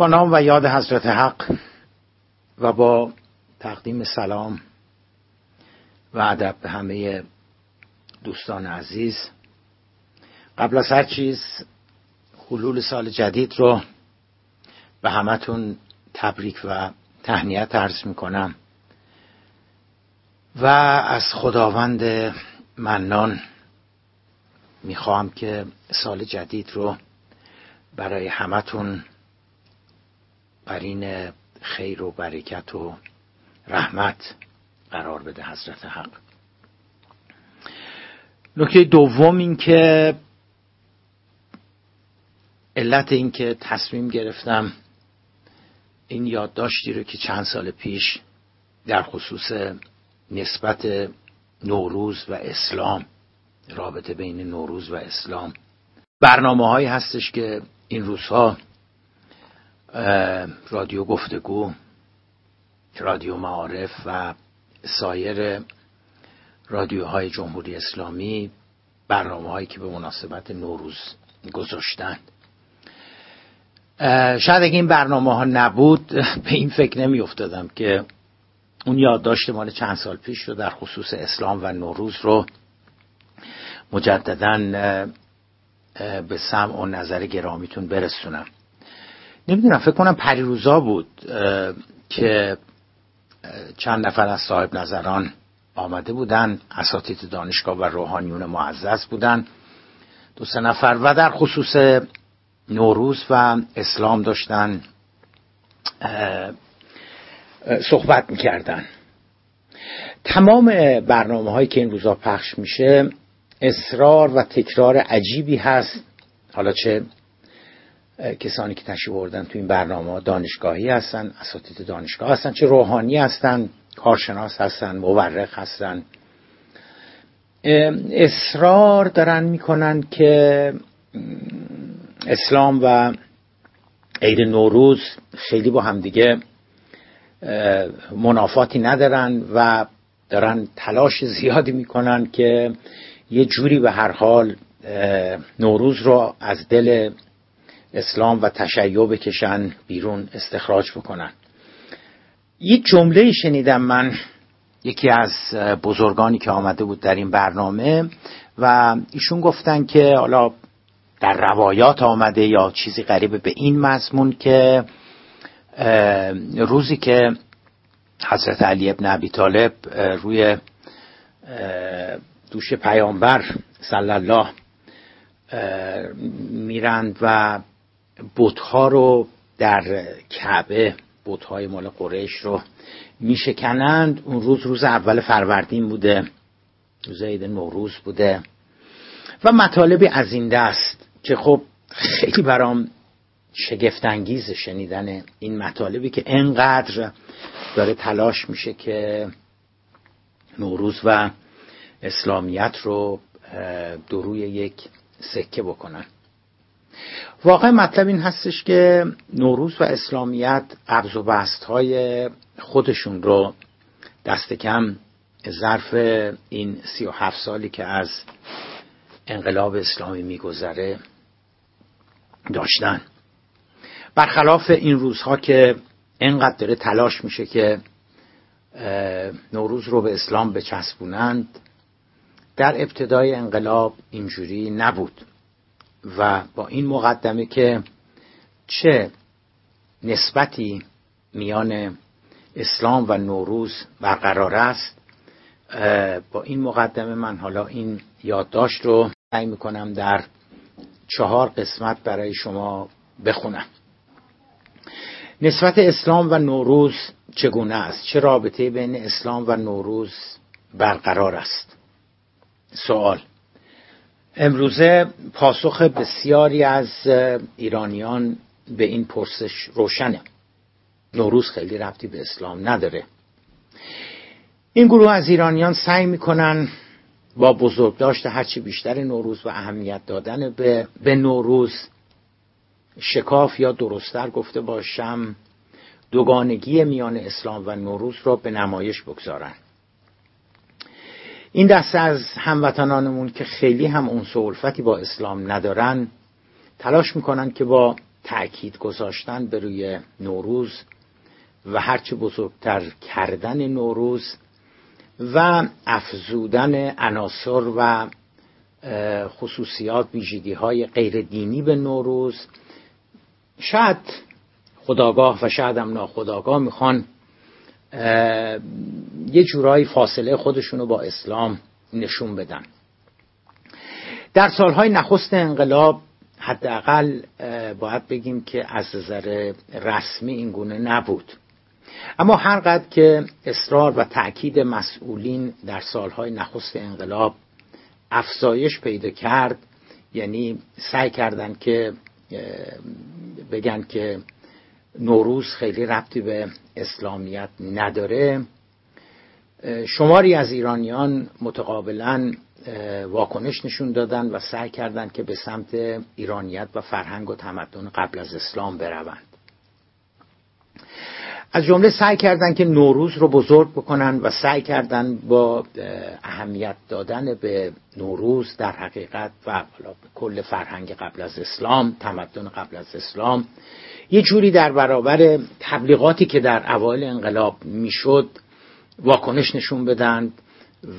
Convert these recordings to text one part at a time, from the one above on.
با نام و یاد حضرت حق و با تقدیم سلام و ادب به همه دوستان عزیز. قبل از هر چیز حلول سال جدید رو به همتون تبریک و تهنیت عرض می‌کنم و از خداوند منان می‌خواهم که سال جدید رو برای همتون قرین خیر و برکت و رحمت قرار بده حضرت حق. نکته دوم این که علت این که تصمیم گرفتم این یادداشتی رو که چند سال پیش در خصوص نسبت نوروز و اسلام رابطه بین نوروز و اسلام برنامه هایی هستش که این روزها رادیو گفتگو رادیو معارف و سایر رادیوهای جمهوری اسلامی برنامه هایی که به مناسبت نوروز گذاشتند شاید اگه این برنامه ها نبود به این فکر نمی افتادم که اون یادداشت مال چند سال پیش رو در خصوص اسلام و نوروز رو مجددا به سمع و نظر گرامیتون برسونم. نمی‌دونم فکر کنم پریروزا بود که چند نفر از صاحب نظران آمده بودن اساتید دانشگاه و روحانیون معزز بودن. دو سه نفر و در خصوص نوروز و اسلام داشتن صحبت می‌کردن. تمام برنامه هایی که این روزا پخش میشه اصرار و تکرار عجیبی هست. حالا چه کسانی که تشریف بردن تو این برنامه دانشگاهی هستن اساتید دانشگاه هستن چه روحانی هستن کارشناس هستن مورخ هستن. اصرار دارن می‌کنن که اسلام و عید نوروز خیلی با همدیگه منافاتی ندارن و دارن تلاش زیادی می‌کنن که یه جوری به هر حال نوروز رو از دل اسلام و تشیع بکشن بیرون استخراج بکنن. یه جمله شنیدم من یکی از بزرگانی که آمده بود در این برنامه و ایشون گفتن که حالا در روایات آمده یا چیزی قریبه به این مضمون که روزی که حضرت علی ابن ابی طالب روی دوش پیامبر صلی الله میرند و بتها رو در کعبه بتهای مال قریش رو میشکنند. اون روز روز اول فروردین بوده روز عید نوروز بوده. و مطالبی از این دست که خب خیلی برام شگفتانگیز شنیدن این مطالبی که انقدر داره تلاش میشه که نوروز و اسلامیت رو دروی یک سکه بکنن. واقع مطلب این هستش که نوروز و اسلامیت قبض و بست های خودشون رو دست کم ظرف این سی و هفت سالی که از انقلاب اسلامی میگذره داشتن. برخلاف این روزها که انقدر داره تلاش میشه که نوروز رو به اسلام بچسبونند در ابتدای انقلاب اینجوری نبود. و با این مقدمه که چه نسبتی میان اسلام و نوروز برقرار است با این مقدمه من حالا این یادداشت رو سعی می‌کنم در چهار قسمت برای شما بخونم. نسبت اسلام و نوروز چگونه است؟ چه رابطه بین اسلام و نوروز برقرار است؟ سوال. امروزه پاسخ بسیاری از ایرانیان به این پرسش روشنه. نوروز خیلی ربطی به اسلام نداره. این گروه از ایرانیان سعی می‌کنن با بزرگداشت هرچی بیشتر نوروز و اهمیت دادن به, به نوروز شکاف یا درستتر گفته باشم دوگانگی میان اسلام و نوروز را به نمایش بگذارند این دسته از هموطنانمون که خیلی هم اون سولفتی با اسلام ندارن تلاش می‌کنن که با تأکید گذاشتن به روی نوروز و هرچه بزرگتر کردن نوروز و افزودن عناصر و خصوصیات ویژگی های غیر دینی به نوروز. شاید خداگاه و شاید هم ناخداگاه می‌خوان یه جورایی فاصله خودشونو با اسلام نشون بدن. در سالهای نخست انقلاب حداقل باید بگیم که از نظر رسمی این گونه نبود. اما هر قدر که اصرار و تأکید مسئولین در سالهای نخست انقلاب افزایش پیدا کرد یعنی سعی کردند که بگن که نوروز خیلی ربطی به اسلامیت نداره شماری از ایرانیان متقابلا واکنش نشون دادن و سعی کردند که به سمت ایرانیت و فرهنگ و تمدن قبل از اسلام بروند. از جمله سعی کردند که نوروز رو بزرگ بکنن و سعی کردند با اهمیت دادن به نوروز در حقیقت و کل فرهنگ قبل از اسلام تمدن قبل از اسلام یه جوری در برابر تبلیغاتی که در اوایل انقلاب می‌شد واکنش نشون بدند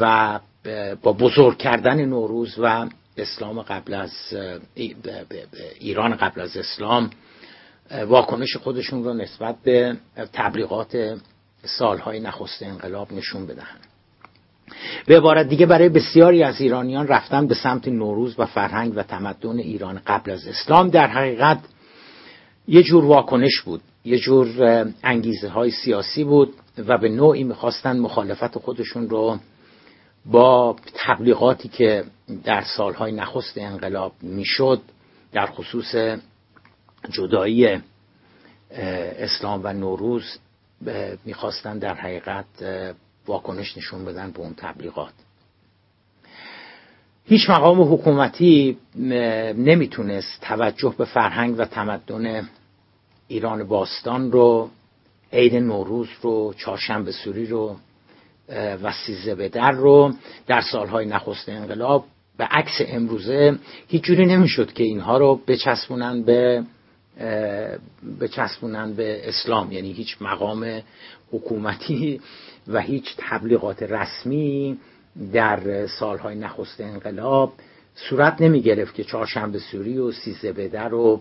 و با بزرگ کردن نوروز و اسلام قبل از ایران قبل از اسلام واکنش خودشون رو نسبت به تبلیغات سالهای نخست انقلاب نشون بدهند به عبارت دیگه برای بسیاری از ایرانیان رفتن به سمت نوروز و فرهنگ و تمدن ایران قبل از اسلام در حقیقت یه جور واکنش بود. یه جور انگیزه های سیاسی بود و به نوعی می‌خواستن مخالفت خودشون رو با تبلیغاتی که در سالهای نخست انقلاب می‌شد در خصوص جدایی اسلام و نوروز می‌خواستن در حقیقت واکنش نشون بدن به اون تبلیغات. هیچ مقام حکومتی نمی‌تونست توجه به فرهنگ و تمدن ایران باستان رو عید نوروز رو چهارشنبه سوری رو و سیزه به در رو در سالهای نخست انقلاب. به عکس امروزه هیچ جوری نمی‌شد که اینها رو بچسبونن به بچسبونن به اسلام. یعنی هیچ مقام حکومتی و هیچ تبلیغات رسمی در سالهای نخست انقلاب صورت نمی گرفت که چهارشنبه سوری و سیزه بدر و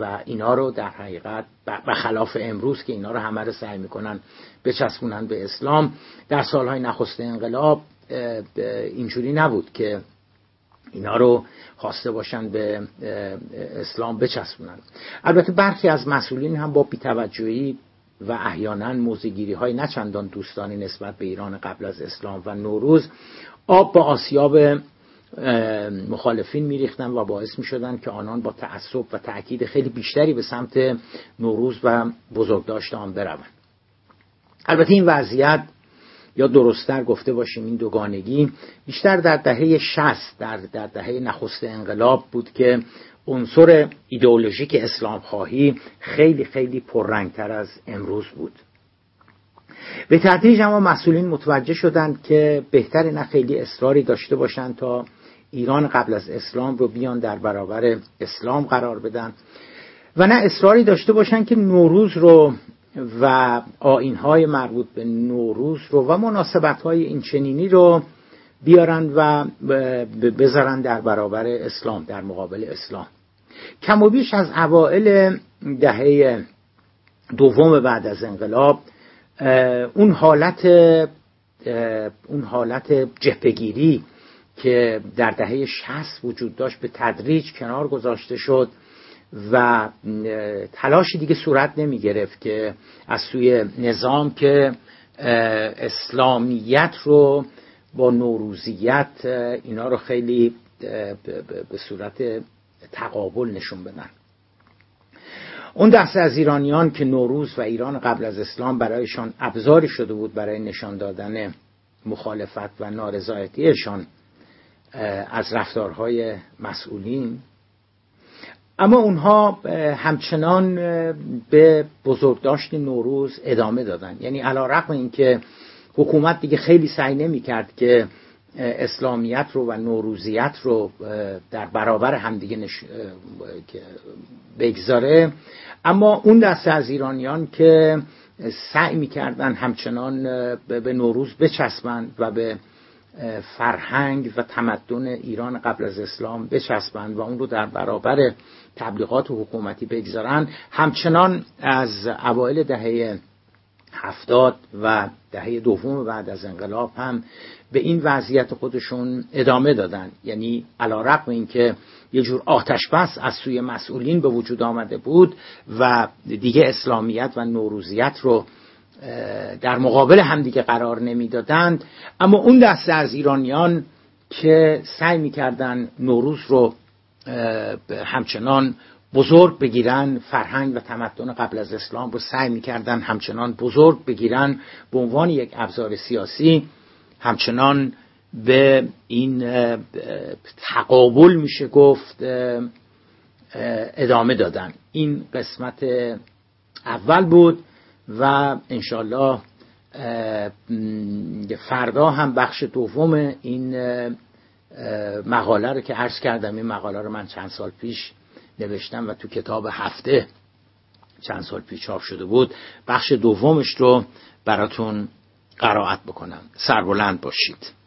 و اینا رو در حقیقت به خلاف امروز که اینا رو همه رو سعی می‌کنن بچسبونن به اسلام در سالهای نخست انقلاب اینجوری نبود که اینا رو خواسته باشن به اسلام بچسبونن. البته برخی از مسئولین هم با بیتوجهی و احیانا موزگیری های نچندان دوستانی نسبت به ایران قبل از اسلام و نوروز آب با آسیاب مخالفین میریختن و باعث می‌شدن که آنان با تعصب و تأکید خیلی بیشتری به سمت نوروز و بزرگداشت آن بروند. البته این وضعیت یا درستتر گفته باشیم این دوگانگی بیشتر در دهه 60 در, در دهه نخست انقلاب بود که عنصر ایدئولوژیک اسلام خواهی خیلی خیلی پررنگتر از امروز بود. به تدریج اما مسئولین متوجه شدند که بهتر نه خیلی اصراری داشته باشند تا ایران قبل از اسلام رو بیان در برابر اسلام قرار بدن و نه اصراری داشته باشند که نوروز رو و آینهای مربوط به نوروز رو و مناسبت های این چنینی رو بیارن و بذارن در برابر اسلام در مقابل اسلام. کم و بیش از اوائل دهه دوم بعد از انقلاب اون حالت اون حالت جهبگیری که در دهه 60 وجود داشت به تدریج کنار گذاشته شد و تلاشی دیگه صورت نمی گرفت که از سوی نظام که اسلامیت رو با نوروزیت اینا رو خیلی به صورت تقابل نشون بدن. اون دسته از ایرانیان که نوروز و ایران قبل از اسلام برایشان ابزاری شده بود برای نشان دادن مخالفت و نارضایتیشان از رفتارهای مسئولین. اما اونها همچنان به بزرگداشت نوروز ادامه دادن. یعنی علا رقم اینکه حکومت دیگه خیلی سعی نمی کرد که اسلامیت رو و نوروزیت رو در برابر همدیگه نش... بگذاره. اما اون دسته از ایرانیان که سعی می‌کردن همچنان به نوروز بچسبند و به فرهنگ و تمدن ایران قبل از اسلام بچسبند و اون رو در برابر تبلیغات حکومتی بگذارن همچنان از اوایل دهه هفتاد و دهه دوم بعد از انقلاب هم به این وضعیت خودشون ادامه دادن. یعنی علا رقم اینکه یه جور آتش بس از سوی مسئولین به وجود آمده بود و دیگه اسلامیت و نوروزیت رو در مقابل همدیگه قرار نمی‌دادند. اما اون دسته از ایرانیان که سعی می‌کردن نوروز رو همچنان بزرگ بگیرن فرهنگ و تمدن قبل از اسلام رو سعی می‌کردن همچنان بزرگ بگیرن به عنوان یک ابزار سیاسی همچنان به این تقابل میشه گفت ادامه دادن. این قسمت اول بود. و انشالله فردا هم بخش دوم این مقاله رو که عرض کردم این مقاله رو من چند سال پیش نوشتم و تو کتاب هفته چند سال پیش چاپ شده بود. بخش دومش رو براتون قرائت بکنم. سربلند باشید.